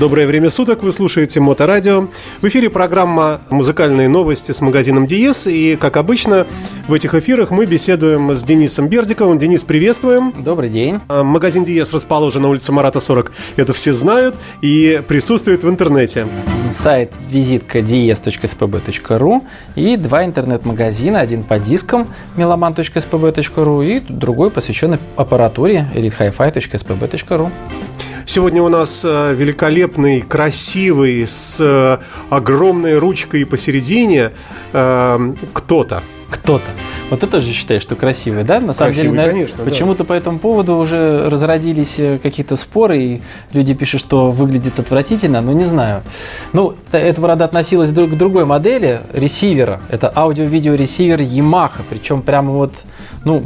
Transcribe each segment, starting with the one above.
Доброе время суток, вы слушаете Моторадио. В эфире программа «Музыкальные новости» с магазином Диес. И, как обычно, в этих эфирах мы беседуем с Денисом Бердиковым. Денис, приветствуем. Добрый день. А, магазин Диес расположен на улице Марата 40. Это все знают и присутствует в интернете. Сайт визитка dies.spb.ru и два интернет-магазина. Один по дискам meloman.spb.ru и другой посвященный аппаратуре elitehifi.spb.ru. Сегодня у нас э, великолепный, красивый, с э, огромной ручкой посередине э, кто-то. Кто-то. Вот ты тоже считаешь, что красивый, да? На самом красивый, деле, конечно, почему-то да. по этому поводу уже разродились какие-то споры, и люди пишут, что выглядит отвратительно, но не знаю. Ну, это, правда, относилось к другой модели ресивера. Это аудио-видео ресивер Yamaha, причем прямо вот, ну,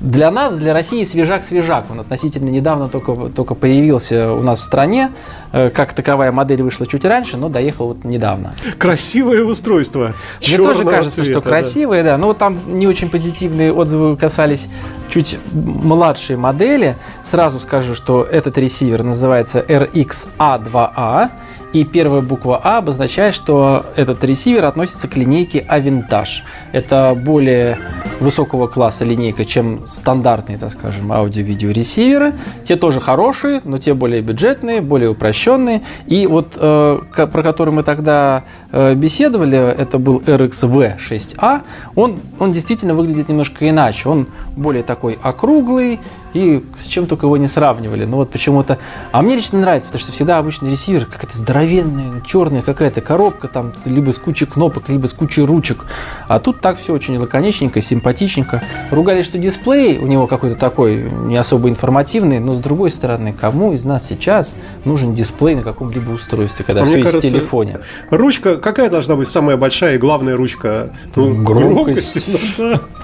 для нас, для России свежак-свежак. Он относительно недавно только, только появился у нас в стране. Э, как таковая модель вышла чуть раньше, но доехал вот недавно. Красивое устройство. Мне тоже кажется, цвета, что красивое, да. да. Но вот там не очень позитивные отзывы касались чуть младшей модели. Сразу скажу, что этот ресивер называется RXA2A. И первая буква А обозначает, что этот ресивер относится к линейке Avintage. Это более высокого класса линейка, чем стандартные, так скажем, аудио-видео ресиверы. Те тоже хорошие, но те более бюджетные, более упрощенные. И вот э, про который мы тогда э, беседовали, это был RXV6A, он, он действительно выглядит немножко иначе. Он более такой округлый, и с чем только его не сравнивали. Но вот почему-то... А мне лично нравится, потому что всегда обычный ресивер какая-то здоровенная, черная какая-то коробка, там либо с кучей кнопок, либо с кучей ручек. А тут так все очень лаконичненько, симпатичненько. Ругали, что дисплей у него какой-то такой не особо информативный, но с другой стороны, кому из нас сейчас нужен дисплей на каком-либо устройстве, когда а все есть кажется, в телефоне? Ручка, какая должна быть самая большая и главная ручка? Ну, громкость. громкость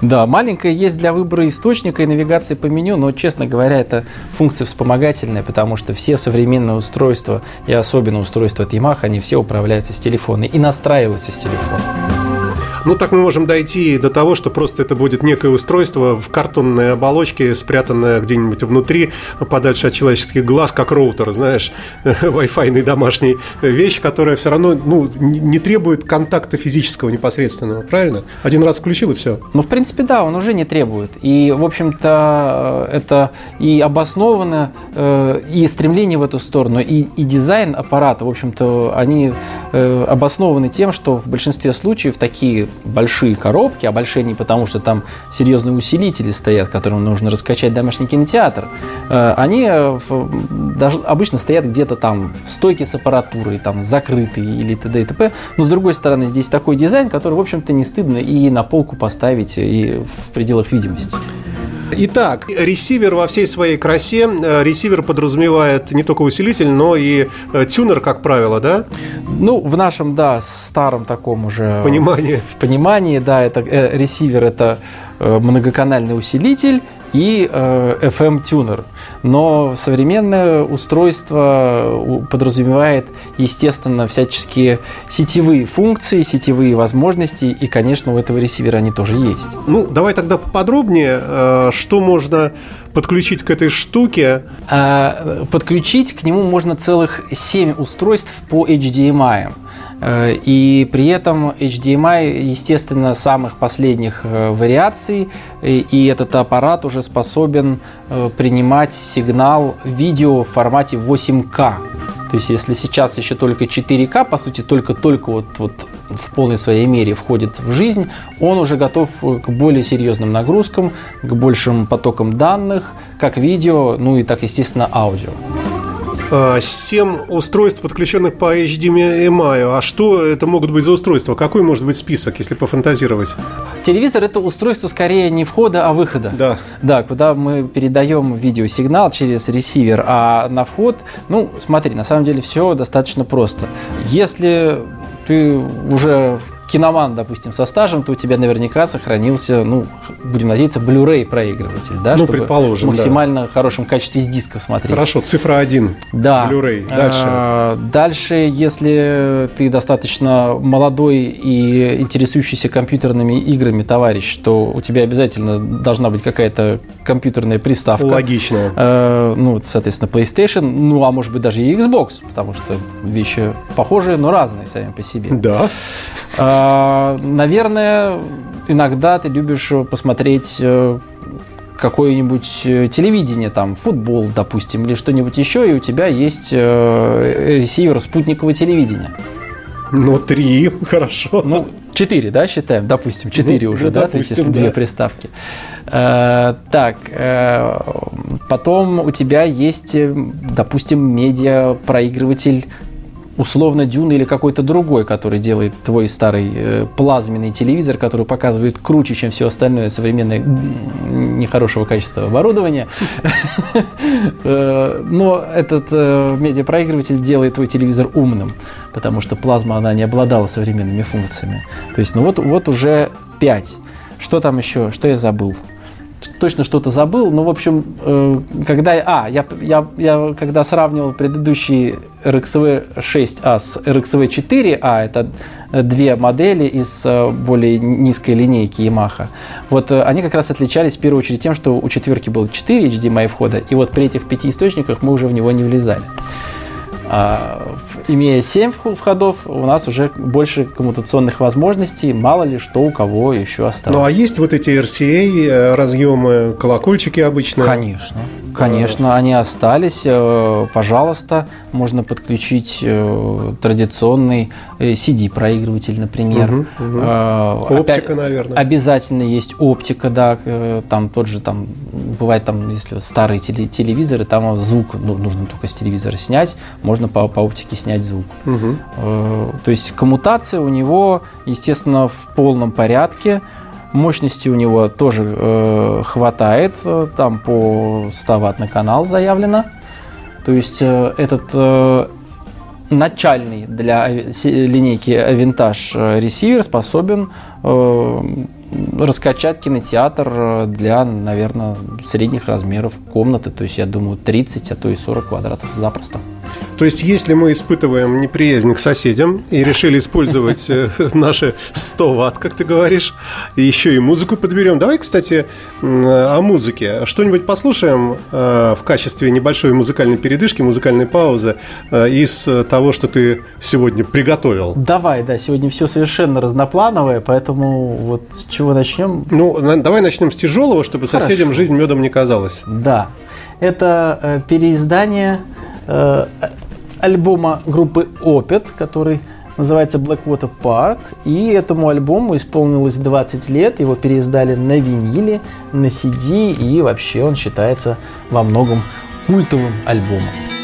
Да, маленькая есть для выбора источника и навигации по меню, но, честно говоря, это функция вспомогательная, потому что все современные устройства, и особенно устройства от Yamaha, они все управляются с телефона и настраиваются с телефона. Ну, так мы можем дойти до того, что просто это будет некое устройство в картонной оболочке, спрятанное где-нибудь внутри, подальше от человеческих глаз, как роутер, знаешь, Wi-Fi домашний вещь, которая все равно ну, не требует контакта физического непосредственного, правильно? Один раз включил и все. Ну, в принципе, да, он уже не требует. И, в общем-то, это и обоснованно, э, и стремление в эту сторону, и, и дизайн аппарата, в общем-то, они э, обоснованы тем, что в большинстве случаев такие большие коробки, а большие не потому, что там серьезные усилители стоят, которым нужно раскачать домашний кинотеатр, э, они э, обычно стоят где-то там в стойке с аппаратурой, там закрытые или т.д. и т.п. Но с другой стороны, здесь такой дизайн, который, в общем-то, не стыдно и на полку поставить, и в пределах видимости. Итак, ресивер во всей своей красе. Э, ресивер подразумевает не только усилитель, но и э, тюнер, как правило, да? Ну, в нашем, да, старом таком уже... Понимании. Понимании, да, это э, ресивер – это многоканальный усилитель, и э, FM-тюнер. Но современное устройство подразумевает, естественно, всяческие сетевые функции, сетевые возможности, и, конечно, у этого ресивера они тоже есть. Ну, давай тогда поподробнее, э, что можно подключить к этой штуке? А, подключить к нему можно целых 7 устройств по HDMI. Э, и при этом HDMI, естественно, самых последних э, вариаций, и этот аппарат уже способен э, принимать сигнал видео в формате 8К. То есть, если сейчас еще только 4К, по сути, только-только вот, вот в полной своей мере входит в жизнь, он уже готов к более серьезным нагрузкам, к большим потокам данных, как видео, ну и так, естественно, аудио. 7 устройств, подключенных по HDMI. А что это могут быть за устройства? Какой может быть список, если пофантазировать? Телевизор – это устройство скорее не входа, а выхода. Да. Да, куда мы передаем видеосигнал через ресивер, а на вход, ну, смотри, на самом деле все достаточно просто. Если ты уже киноман, допустим, со стажем, то у тебя наверняка сохранился, ну, будем надеяться, Blu-ray проигрыватель, да, ну, чтобы предположим, в максимально да. хорошем качестве с дисков смотреть. Хорошо, цифра один. Да. Blu-ray. Дальше. А, дальше, если ты достаточно молодой и интересующийся компьютерными играми товарищ, то у тебя обязательно должна быть какая-то компьютерная приставка. Логично. Э, ну, соответственно, PlayStation, ну, а может быть даже и Xbox, потому что вещи похожие, но разные сами по себе. Да. Э, наверное, иногда ты любишь посмотреть э, какое-нибудь э, телевидение, там, футбол, допустим, или что-нибудь еще, и у тебя есть э, ресивер спутникового телевидения. Ну, три, хорошо. Ну, четыре, да, считаем? Допустим, четыре ну, уже, ну, да, допустим, если да. две приставки. Э, так, э, потом у тебя есть, э, допустим, медиа-проигрыватель условно Дюна или какой-то другой, который делает твой старый э, плазменный телевизор, который показывает круче, чем все остальное современное нехорошего качества оборудования. Э, но этот э, медиапроигрыватель делает твой телевизор умным, потому что плазма, она не обладала современными функциями. То есть, ну вот, вот уже 5. Что там еще? Что я забыл? Точно что-то забыл, но, в общем, э, когда... А, я, я, я когда сравнивал предыдущий RXV 6A с RXV 4A, это две модели из э, более низкой линейки Yamaha, вот э, они как раз отличались в первую очередь тем, что у четверки было 4 HDMI входа, и вот при этих пяти источниках мы уже в него не влезали. Имея 7 входов, у нас уже больше коммутационных возможностей, мало ли что у кого еще осталось. Ну а есть вот эти RCA э, разъемы, колокольчики обычные? Конечно, конечно, они остались. Э, пожалуйста, можно подключить э, традиционный CD-проигрыватель, например. Угу, угу. Оптика, Опять, наверное. Обязательно есть оптика, да, там тот же там бывает там, если старые телевизоры, там звук ну, нужно только с телевизора снять, можно можно по, по оптике снять звук. Угу. То есть коммутация у него, естественно, в полном порядке. Мощности у него тоже э, хватает, э, там по 100 ватт на канал заявлено. То есть э, этот э, начальный для линейки Vintage ресивер способен э, раскачать кинотеатр э, для, наверное, средних размеров комнаты. То есть, я думаю, 30, а то и 40 квадратов запросто. То есть, если мы испытываем неприязнь к соседям и решили использовать э, наши 100 ватт, как ты говоришь, и еще и музыку подберем. Давай, кстати, о музыке. Что-нибудь послушаем э, в качестве небольшой музыкальной передышки, музыкальной паузы из того, что ты сегодня приготовил. Давай, да, сегодня все совершенно разноплановое, поэтому вот с чего начнем? Ну, давай начнем с тяжелого, чтобы Хорошо. соседям жизнь медом не казалась. Да. Это э, переиздание э, альбома группы Opet, который называется Blackwater Park. И этому альбому исполнилось 20 лет. Его переиздали на виниле, на CD, и вообще он считается во многом культовым альбомом.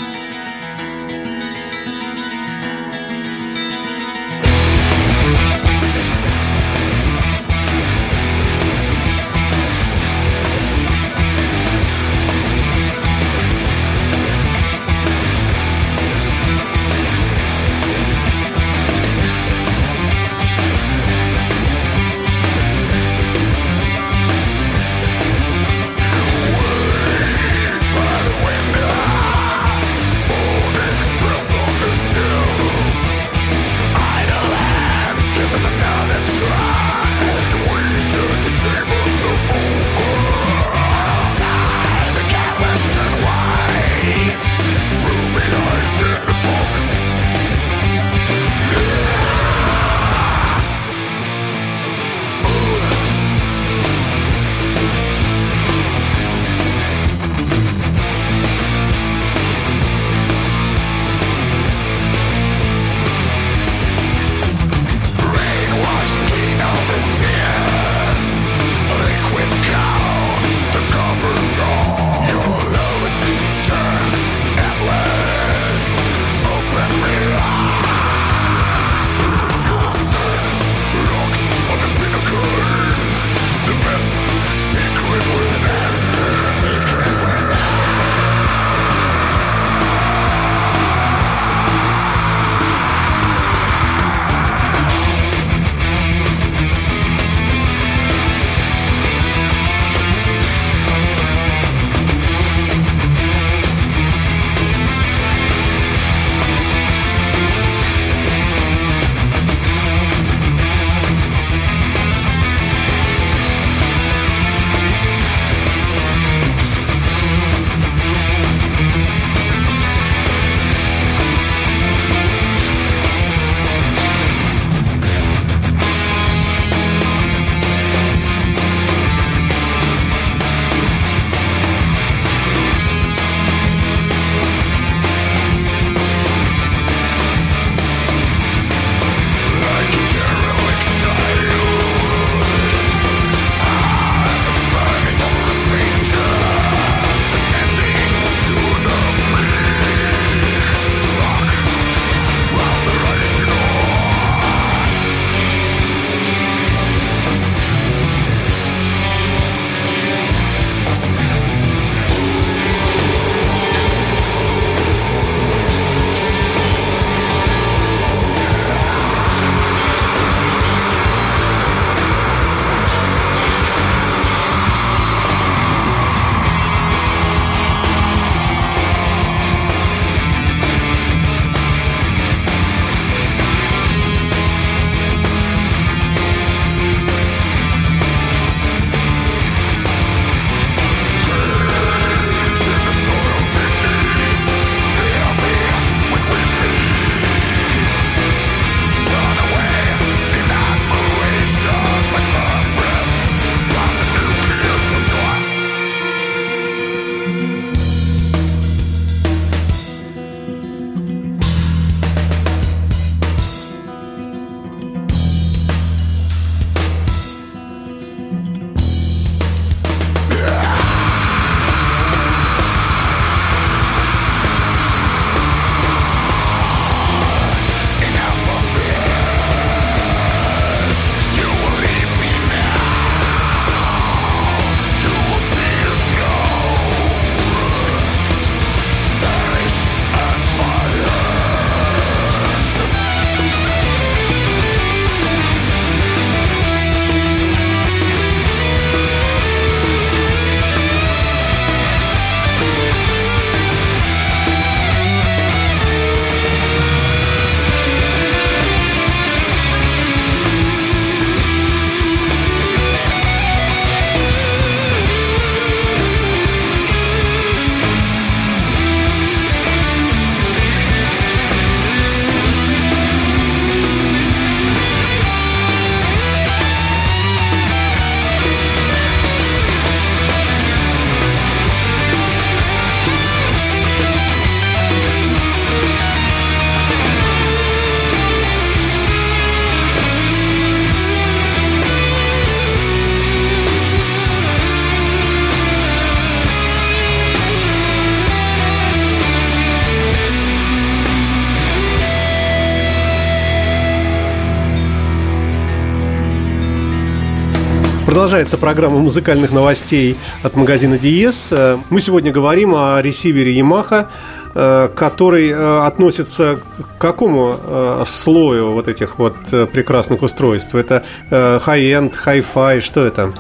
Продолжается программа музыкальных новостей от магазина Диес. Мы сегодня говорим о ресивере Yamaha, э, который э, относится к какому э, слою вот этих вот прекрасных устройств? Это high-end, hi-fi, что это?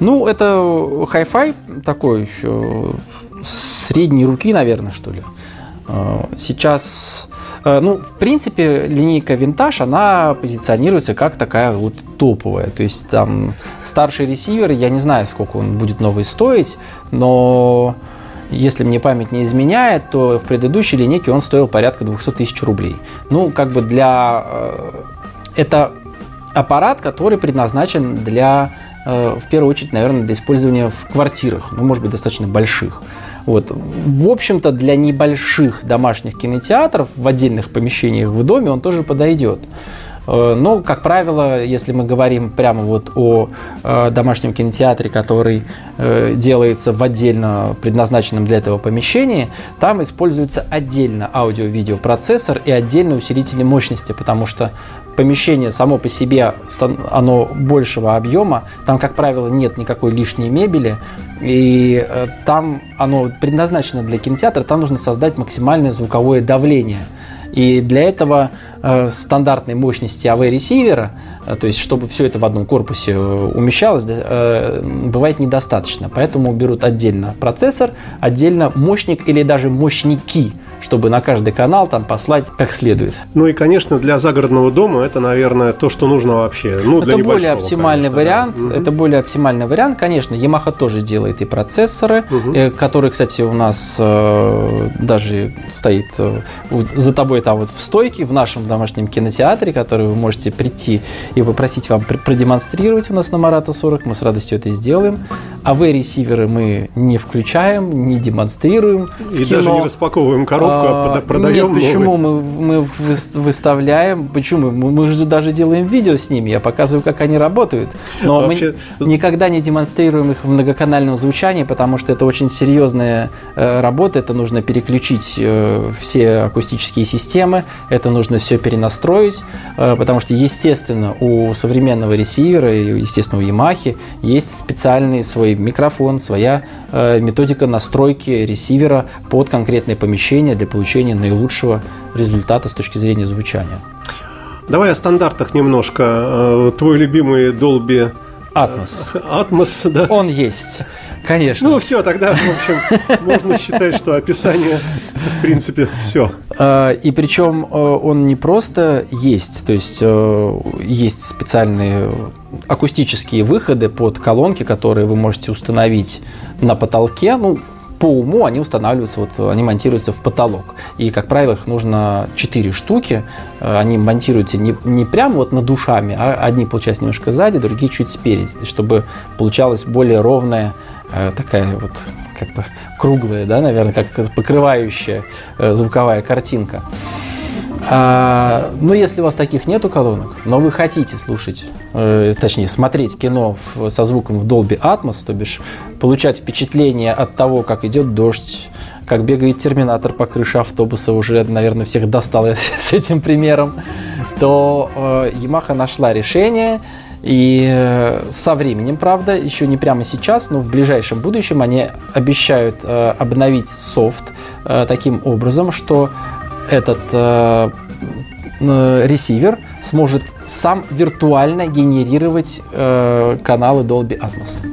Ну, это hi-fi такой средней руки, наверное, что ли. Сейчас Э, ну, в принципе, линейка винтаж, она позиционируется как такая вот топовая. То есть там старший ресивер, я не знаю, сколько он будет новый стоить, но если мне память не изменяет, то в предыдущей линейке он стоил порядка 200 тысяч рублей. Ну, как бы для... Э, это аппарат, который предназначен для, э, в первую очередь, наверное, для использования в квартирах, ну, может быть, достаточно больших. Вот. В общем-то, для небольших домашних кинотеатров в отдельных помещениях в доме он тоже подойдет. Э, но, как правило, если мы говорим прямо вот о э, домашнем кинотеатре, который э, делается в отдельно предназначенном для этого помещении, там используется отдельно аудио-видеопроцессор и отдельно усилители мощности, потому что помещение само по себе, оно большего объема, там, как правило, нет никакой лишней мебели, и там оно предназначено для кинотеатра, там нужно создать максимальное звуковое давление – и для этого э, стандартной мощности AV-ресивера, э, то есть чтобы все это в одном корпусе э, умещалось, э, бывает недостаточно. Поэтому берут отдельно процессор, отдельно мощник или даже мощники – чтобы на каждый канал там послать как следует. Ну и, конечно, для загородного дома это, наверное, то, что нужно вообще. Ну, это для более оптимальный конечно, вариант. Да. Это более оптимальный вариант, конечно. Yamaha тоже делает и процессоры, угу. которые, кстати, у нас э, даже стоит э, за тобой там вот в стойке в нашем домашнем кинотеатре, который вы можете прийти и попросить вам продемонстрировать у нас на Марата 40. Мы с радостью это сделаем. А вы ресиверы мы не включаем, не демонстрируем. И кино. даже не распаковываем коробку коробку, а, продаем Нет, почему мы, мы выставляем, почему? Мы, мы же даже делаем видео с ними, я показываю, как они работают, но Вообще... мы никогда не демонстрируем их в многоканальном звучании, потому что это очень серьезная э, работа, это нужно переключить э, все акустические системы, это нужно все перенастроить, э, потому что, естественно, у современного ресивера и, естественно, у Yamaha есть специальный свой микрофон, своя методика настройки ресивера под конкретное помещение для получения наилучшего результата с точки зрения звучания. Давай о стандартах немножко. Э, твой любимый Dolby Атмос. Атмос, да. Он есть, конечно. Ну, все, тогда, в общем, можно считать, что описание, в принципе, все. Э, и причем э, он не просто есть, то есть есть специальные акустические выходы под колонки, которые вы можете установить на потолке. Ну, по уму они устанавливаются, вот, они монтируются в потолок. И, как правило, их нужно 4 штуки. Э, они монтируются не, не прямо вот над душами, а одни, получается, немножко сзади, другие чуть спереди, чтобы получалась более ровная э, такая вот как бы круглая, да, наверное, как покрывающая э, звуковая картинка. А, ну, если у вас таких нету колонок, но вы хотите слушать, э, точнее, смотреть кино в, со звуком в Dolby Atmos, то бишь получать впечатление от того, как идет дождь, как бегает терминатор по крыше автобуса, уже, наверное, всех достало с этим примером, то э, Yamaha нашла решение, и э, со временем, правда, еще не прямо сейчас, но в ближайшем будущем они обещают э, обновить софт э, таким образом, что этот э, э, ресивер сможет сам виртуально генерировать э, каналы Dolby Atmos.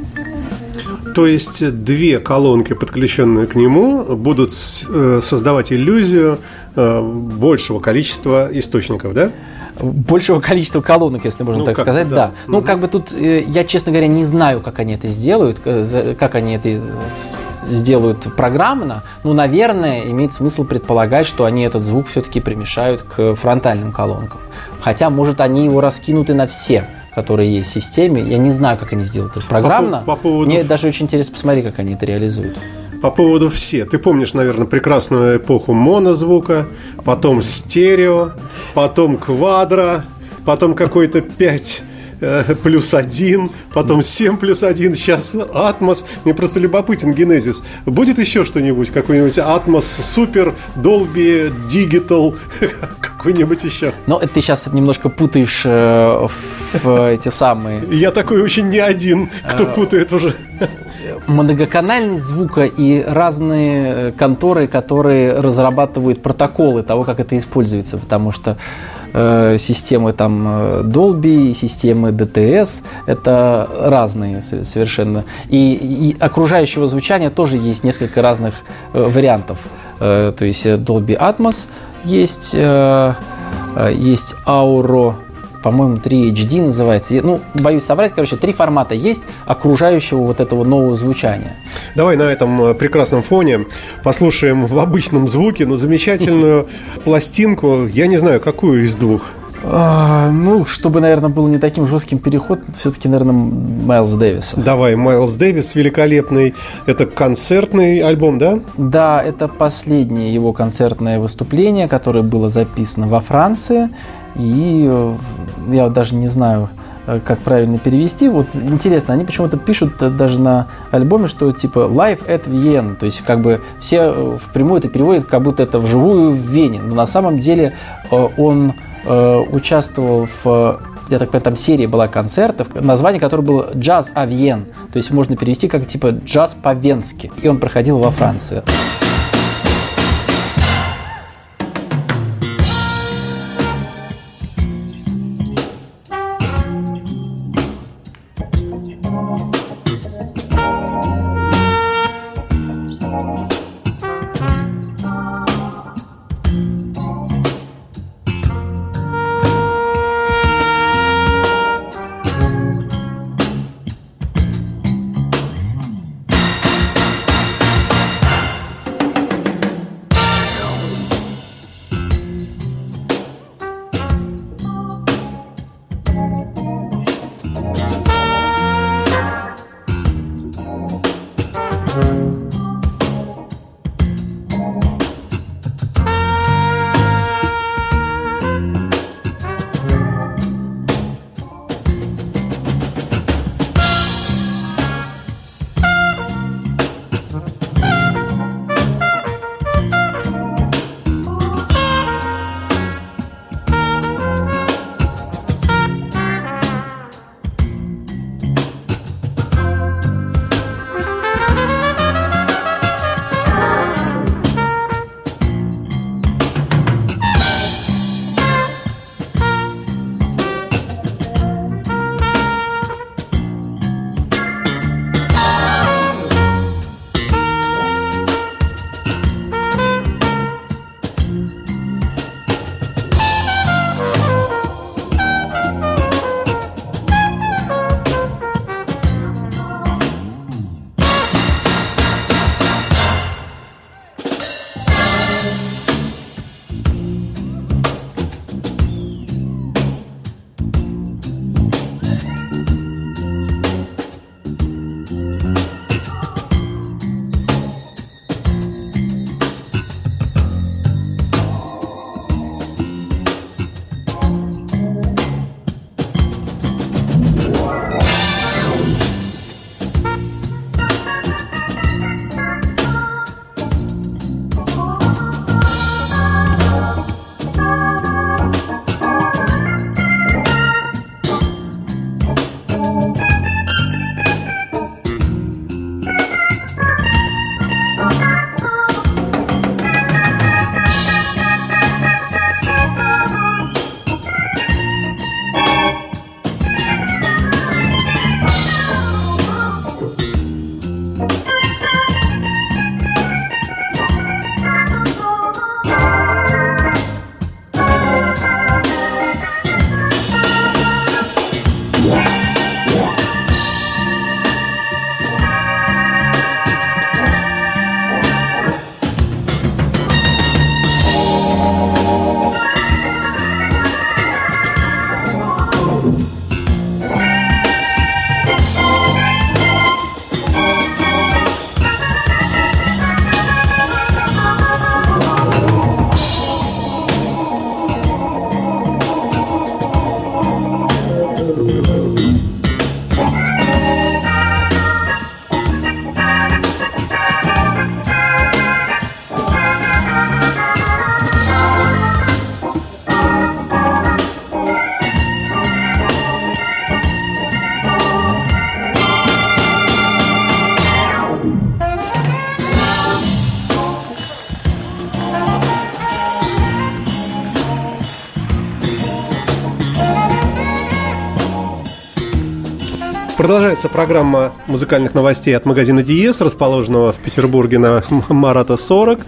То есть две колонки, подключенные к нему, будут создавать иллюзию большего количества источников, да? большего количества колонок, если можно ну, так сказать, да. да. Ну, угу. как бы тут, я, честно говоря, не знаю, как они это сделают, как они это сделают программно, ну, наверное, имеет смысл предполагать, что они этот звук все-таки примешают к фронтальным колонкам. Хотя, может, они его раскинут и на все которые есть в системе. Я не знаю, как они сделают это программно. По, по поводу... Мне даже очень интересно посмотреть, как они это реализуют. По поводу все. Ты помнишь, наверное, прекрасную эпоху монозвука, потом стерео, потом квадро, потом какой-то 5 Э, плюс один, потом 7 плюс один, сейчас Атмос. Мне просто любопытен генезис. Будет еще что-нибудь, какой-нибудь Атмос Супер, Dolby, Digital? какой-нибудь еще. Но это ты сейчас немножко путаешь э, в эти самые... Я такой очень не один, кто э, путает уже. Многоканальность звука и разные конторы, которые разрабатывают протоколы того, как это используется, потому что э, системы там Dolby, системы DTS, это разные совершенно. И, и окружающего звучания тоже есть несколько разных вариантов. То есть Dolby Atmos – есть, э, э, есть Auro, по-моему, 3 HD называется. Ну, боюсь соврать, короче, три формата есть окружающего вот этого нового звучания. Давай на этом э, прекрасном фоне послушаем в обычном звуке, но замечательную пластинку. Я не знаю, какую из двух. А, ну, чтобы, наверное, был не таким жестким переход, все-таки, наверное, Майлз Дэвиса. Давай, Майлз Дэвис великолепный. Это концертный альбом, да? Да, это последнее его концертное выступление, которое было записано во Франции. И э, я даже не знаю, э, как правильно перевести. Вот интересно, они почему-то пишут даже на альбоме, что типа Live at Vienna, то есть как бы все э, впрямую это переводят, как будто это вживую в Вене. Но на самом деле он Э, участвовал в я так понимаю, там серия была концертов, название которого было «Джаз Авьен», то есть можно перевести как типа «Джаз по-венски», и он проходил во Франции. Продолжается программа музыкальных новостей от магазина Диес, расположенного в Петербурге на Марата 40.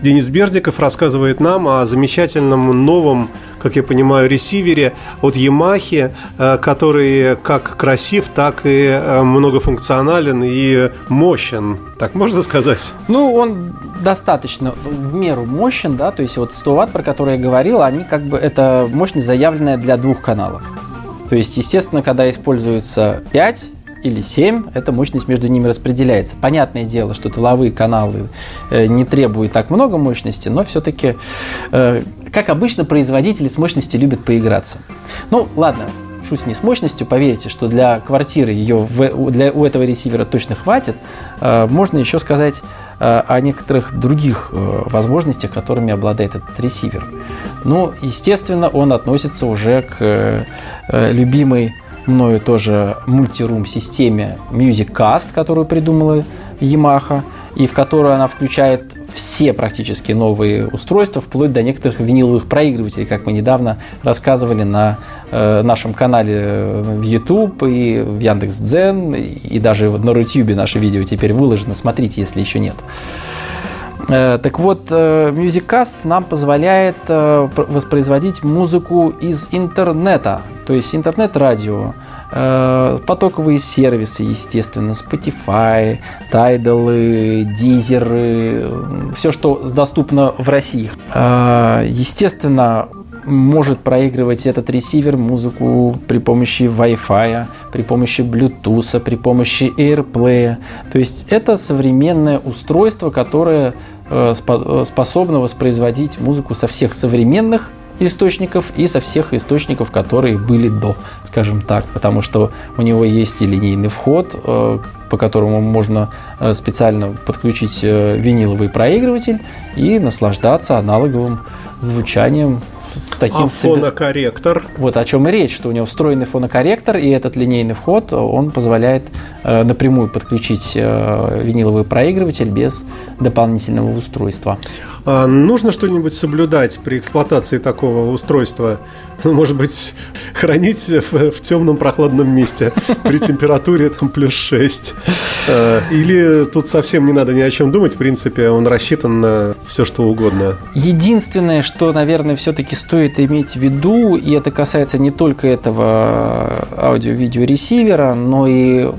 Денис Бердиков рассказывает нам о замечательном новом, как я понимаю, ресивере от Yamaha, э, который как красив, так и э, многофункционален и мощен. Так можно сказать? Ну, он достаточно в меру мощен, да, то есть вот 100 ватт, про которые я говорил, они как бы, это мощность заявленная для двух каналов. То есть, естественно, когда используется 5 или 7, эта мощность между ними распределяется. Понятное дело, что тыловые каналы э, не требуют так много мощности, но все-таки, э, как обычно, производители с мощностью любят поиграться. Ну, ладно, шуть не с мощностью, поверьте, что для квартиры ее для, у этого ресивера точно хватит. Э, можно еще сказать о некоторых других возможностях, которыми обладает этот ресивер. Ну, естественно, он относится уже к любимой мною тоже мультирум системе Music Cast, которую придумала Yamaha, и в которую она включает все практически новые устройства, вплоть до некоторых виниловых проигрывателей, как мы недавно рассказывали на э, нашем канале э, в YouTube и в Яндекс.Дзен, и даже на Рутюбе наше видео теперь выложено. Смотрите, если еще нет. Так вот, э, MusicCast нам позволяет э, воспроизводить музыку из интернета, то есть интернет-радио, потоковые сервисы, естественно, Spotify, Tidal, Deezer, все, что доступно в России. Естественно, может проигрывать этот ресивер музыку при помощи Wi-Fi, при помощи Bluetooth, при помощи AirPlay. То есть это современное устройство, которое э, э, способно воспроизводить музыку со всех современных источников и со всех источников, которые были до, скажем так, потому что у него есть и линейный вход, э, по которому можно специально подключить виниловый проигрыватель и наслаждаться аналоговым звучанием с таким... А фонокорректор? Вот о чем и речь, что у него встроенный фонокорректор, и этот линейный вход, он позволяет э, напрямую подключить э, виниловый проигрыватель без дополнительного устройства. А нужно что-нибудь соблюдать при эксплуатации такого устройства? Ну, может быть, хранить в, в темном прохладном месте при температуре там, плюс 6? Э, или тут совсем не надо ни о чем думать, в принципе, он рассчитан на все, что угодно? Единственное, что, наверное, все-таки стоит иметь в виду, и это касается не только этого аудио-видео-ресивера, но и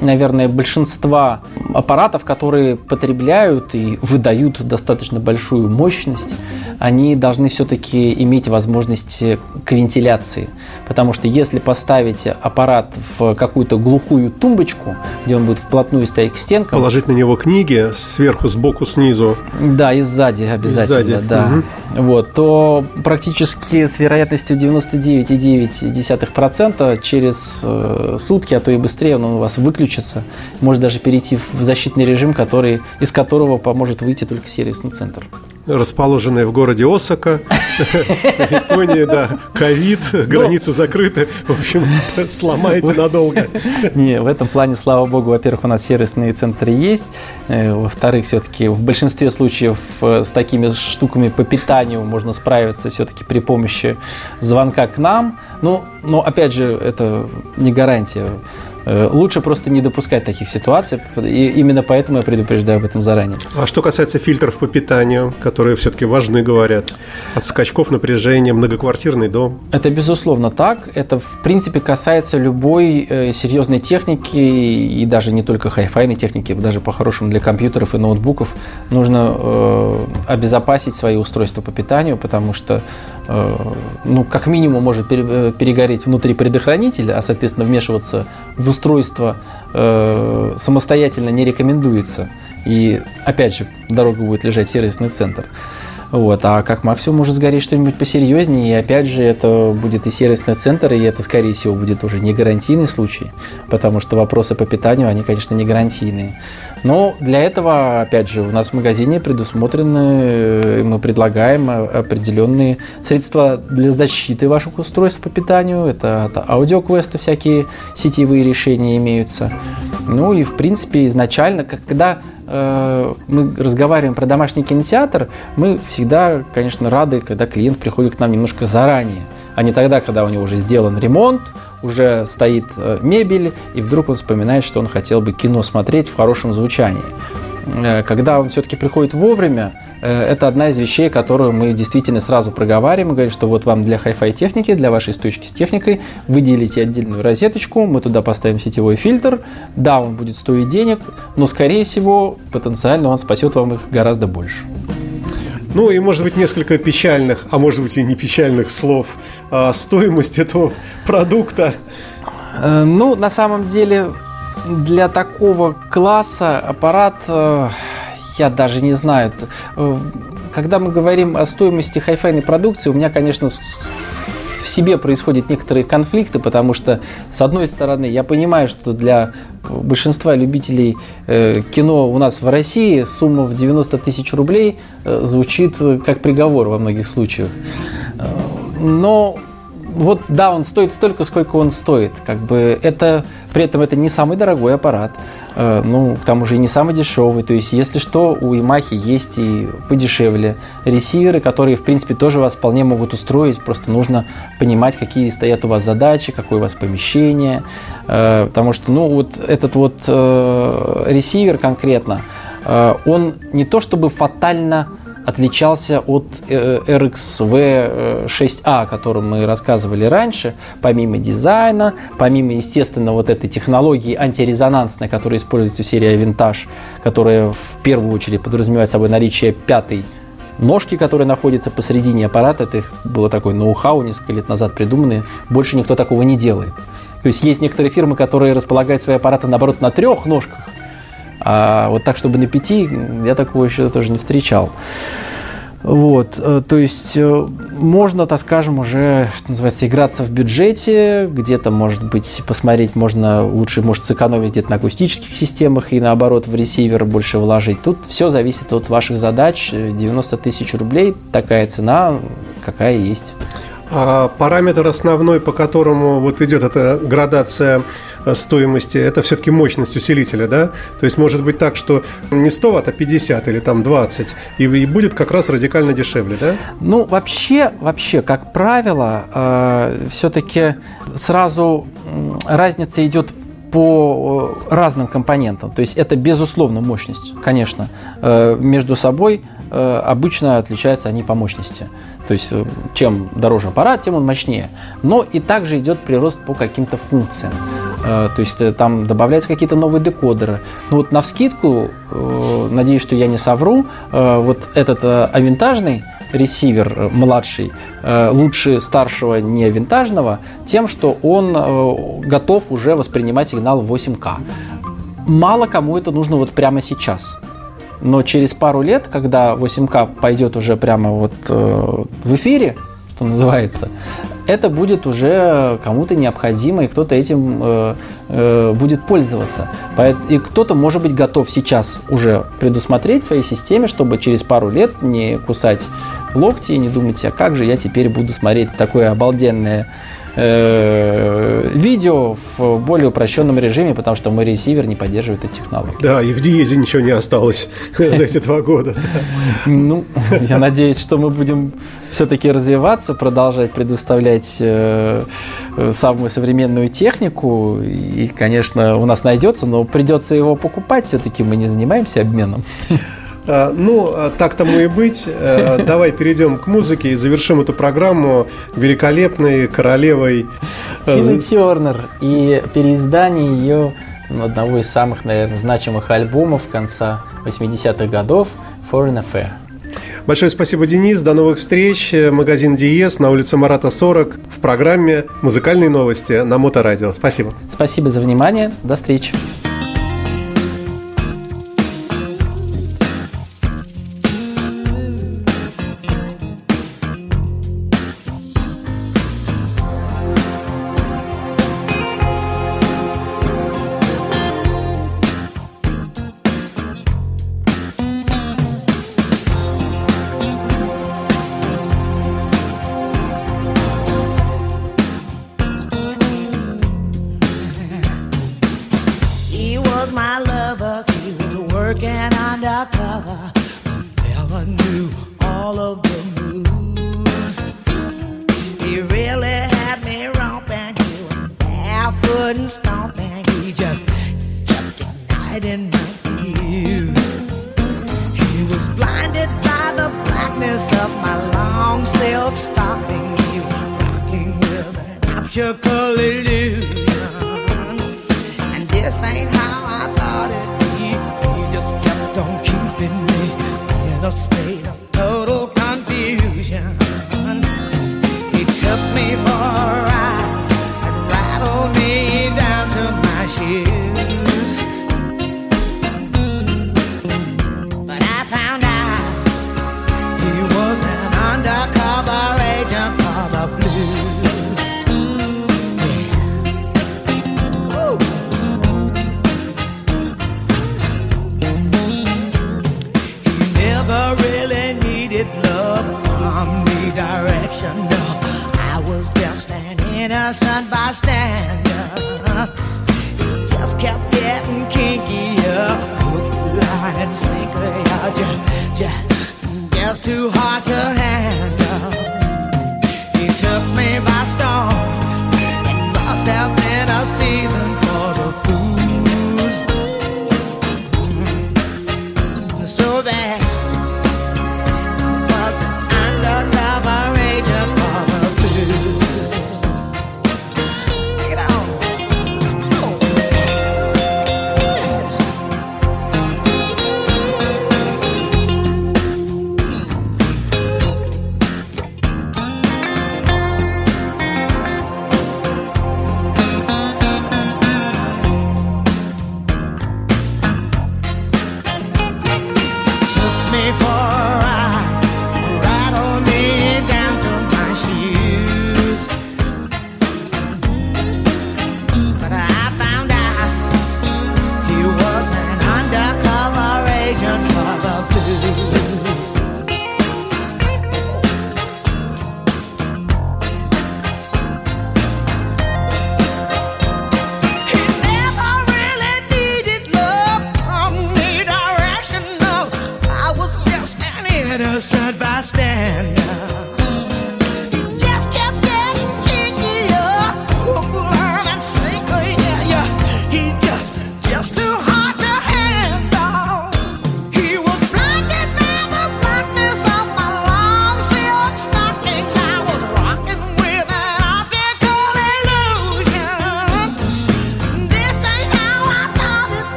наверное, большинства аппаратов, которые потребляют и выдают достаточно большую мощность, они должны все-таки иметь возможность к вентиляции. Потому что если поставить аппарат в какую-то глухую тумбочку, где он будет вплотную стоять к стенкам... Положить на него книги сверху, сбоку, снизу. Да, и сзади обязательно. И сзади. Да. Угу. Вот, то практически с вероятностью 99,9% через э, сутки, а то и быстрее он у вас выключит выключится, может даже перейти в защитный режим, который, из которого поможет выйти только сервисный центр. Расположенный в городе Осака, Японии, да, ковид, ну, границы закрыты, в общем, сломаете надолго. Не, в этом плане, слава богу, во-первых, у нас сервисные центры есть, э, во-вторых, все-таки в большинстве случаев э, с такими штуками по питанию можно справиться все-таки при помощи звонка к нам, ну, но опять же, это не гарантия. Э, лучше просто не допускать таких ситуаций, и именно поэтому я предупреждаю об этом заранее. А что касается фильтров по питанию, которые все-таки важны, говорят, от скачков напряжения, многоквартирный дом? Это безусловно так. Это, в принципе, касается любой э, серьезной техники, и даже не только хай-файной техники, даже по-хорошему для компьютеров и ноутбуков нужно э, обезопасить свои устройства по питанию, потому что Э, ну, как минимум может э, перегореть внутри предохранителя, а, соответственно, вмешиваться в устройство э, самостоятельно не рекомендуется. И, опять же, дорога будет лежать в сервисный центр. Вот, а как максимум может сгореть что-нибудь посерьезнее, и опять же это будет и сервисный центр, и это, скорее всего, будет уже не гарантийный случай, потому что вопросы по питанию, они, конечно, не гарантийные. Но для этого, опять же, у нас в магазине предусмотрены, мы предлагаем определенные средства для защиты ваших устройств по питанию. Это, это аудиоквесты, всякие сетевые решения имеются. Ну и, в принципе, изначально, когда э, мы разговариваем про домашний кинотеатр, мы всегда, конечно, рады, когда клиент приходит к нам немножко заранее а не тогда, когда у него уже сделан ремонт, уже стоит э, мебель, и вдруг он вспоминает, что он хотел бы кино смотреть в хорошем звучании. Э, когда он все-таки приходит вовремя, э, это одна из вещей, которую мы действительно сразу проговариваем. Говорим, что вот вам для Hi-Fi техники, для вашей стучки с техникой, выделите отдельную розеточку, мы туда поставим сетевой фильтр. Да, он будет стоить денег, но, скорее всего, потенциально он спасет вам их гораздо больше. Ну и, может быть, несколько печальных, а может быть и не печальных слов о стоимости этого продукта. Э, ну, на самом деле, для такого класса аппарат, э, я даже не знаю, э, когда мы говорим о стоимости хай-файной продукции, у меня, конечно, в себе происходят некоторые конфликты, потому что, с одной стороны, я понимаю, что для большинства любителей э, кино у нас в России сумма в 90 тысяч рублей э, звучит как приговор во многих случаях. Но вот да, он стоит столько, сколько он стоит. Как бы это, при этом это не самый дорогой аппарат, э, ну, к тому же и не самый дешевый. То есть, если что, у Yamaha есть и подешевле ресиверы, которые, в принципе, тоже вас вполне могут устроить. Просто нужно понимать, какие стоят у вас задачи, какое у вас помещение. Э, потому что, ну, вот этот вот э, ресивер конкретно, э, он не то чтобы фатально отличался от RXV6A, э, о котором мы рассказывали раньше, помимо дизайна, помимо, естественно, вот этой технологии антирезонансной, которая используется в серии Vintage, которая в первую очередь подразумевает собой наличие пятой ножки, которые находятся посередине аппарата. Это было такое ноу-хау несколько лет назад придуманное. Больше никто такого не делает. То есть есть некоторые фирмы, которые располагают свои аппараты, наоборот, на трех ножках, а вот так, чтобы на пяти, я такого еще тоже не встречал. Вот, э, то есть э, можно, так скажем, уже, что называется, играться в бюджете, где-то, может быть, посмотреть, можно лучше, может, сэкономить где-то на акустических системах и, наоборот, в ресивер больше вложить. Тут все зависит от ваших задач. 90 тысяч рублей, такая цена, какая есть. А параметр основной, по которому вот идет эта градация стоимости, это все-таки мощность усилителя, да? То есть может быть так, что не 100 ватт, а 50 или там 20, и, и будет как раз радикально дешевле, да? Ну, вообще, вообще, как правило, э, все-таки сразу разница идет по э, разным компонентам. То есть это безусловно мощность, конечно. Э, между собой обычно отличаются они по мощности. То есть э, чем дороже аппарат, тем он мощнее. Но и также идет прирост по каким-то функциям. Э, то есть э, там добавляются какие-то новые декодеры. Ну вот на вскидку, надеюсь, что я не совру, вот этот авинтажный ресивер младший лучше старшего не винтажного тем, что он готов уже воспринимать сигнал 8К. Мало кому это нужно вот прямо сейчас. Но через пару лет, когда 8К пойдет уже прямо вот э, в эфире, что называется, это будет уже кому-то необходимо, и кто-то этим э, э, будет пользоваться. И кто-то, может быть, готов сейчас уже предусмотреть в своей системе, чтобы через пару лет не кусать локти и не думать, а как же я теперь буду смотреть такое обалденное э, видео в более упрощенном режиме, потому что мой ресивер не поддерживает эту технологию. Да, и в диезе ничего не осталось за эти два года. Ну, я надеюсь, что мы будем все-таки развиваться, продолжать предоставлять э, самую современную технику. И, конечно, у нас найдется, но придется его покупать. Все-таки мы не занимаемся обменом. А, ну, а так тому и быть. Э, давай перейдем к музыке и завершим эту программу великолепной королевой. Э, Тина Тернер и переиздание ее ну, одного из самых, наверное, значимых альбомов конца 80-х годов «Foreign Affair». Большое спасибо, Денис. До новых встреч. Магазин Диес на улице Марата 40 в программе «Музыкальные новости» на Моторадио. Спасибо. Спасибо за внимание. До встречи.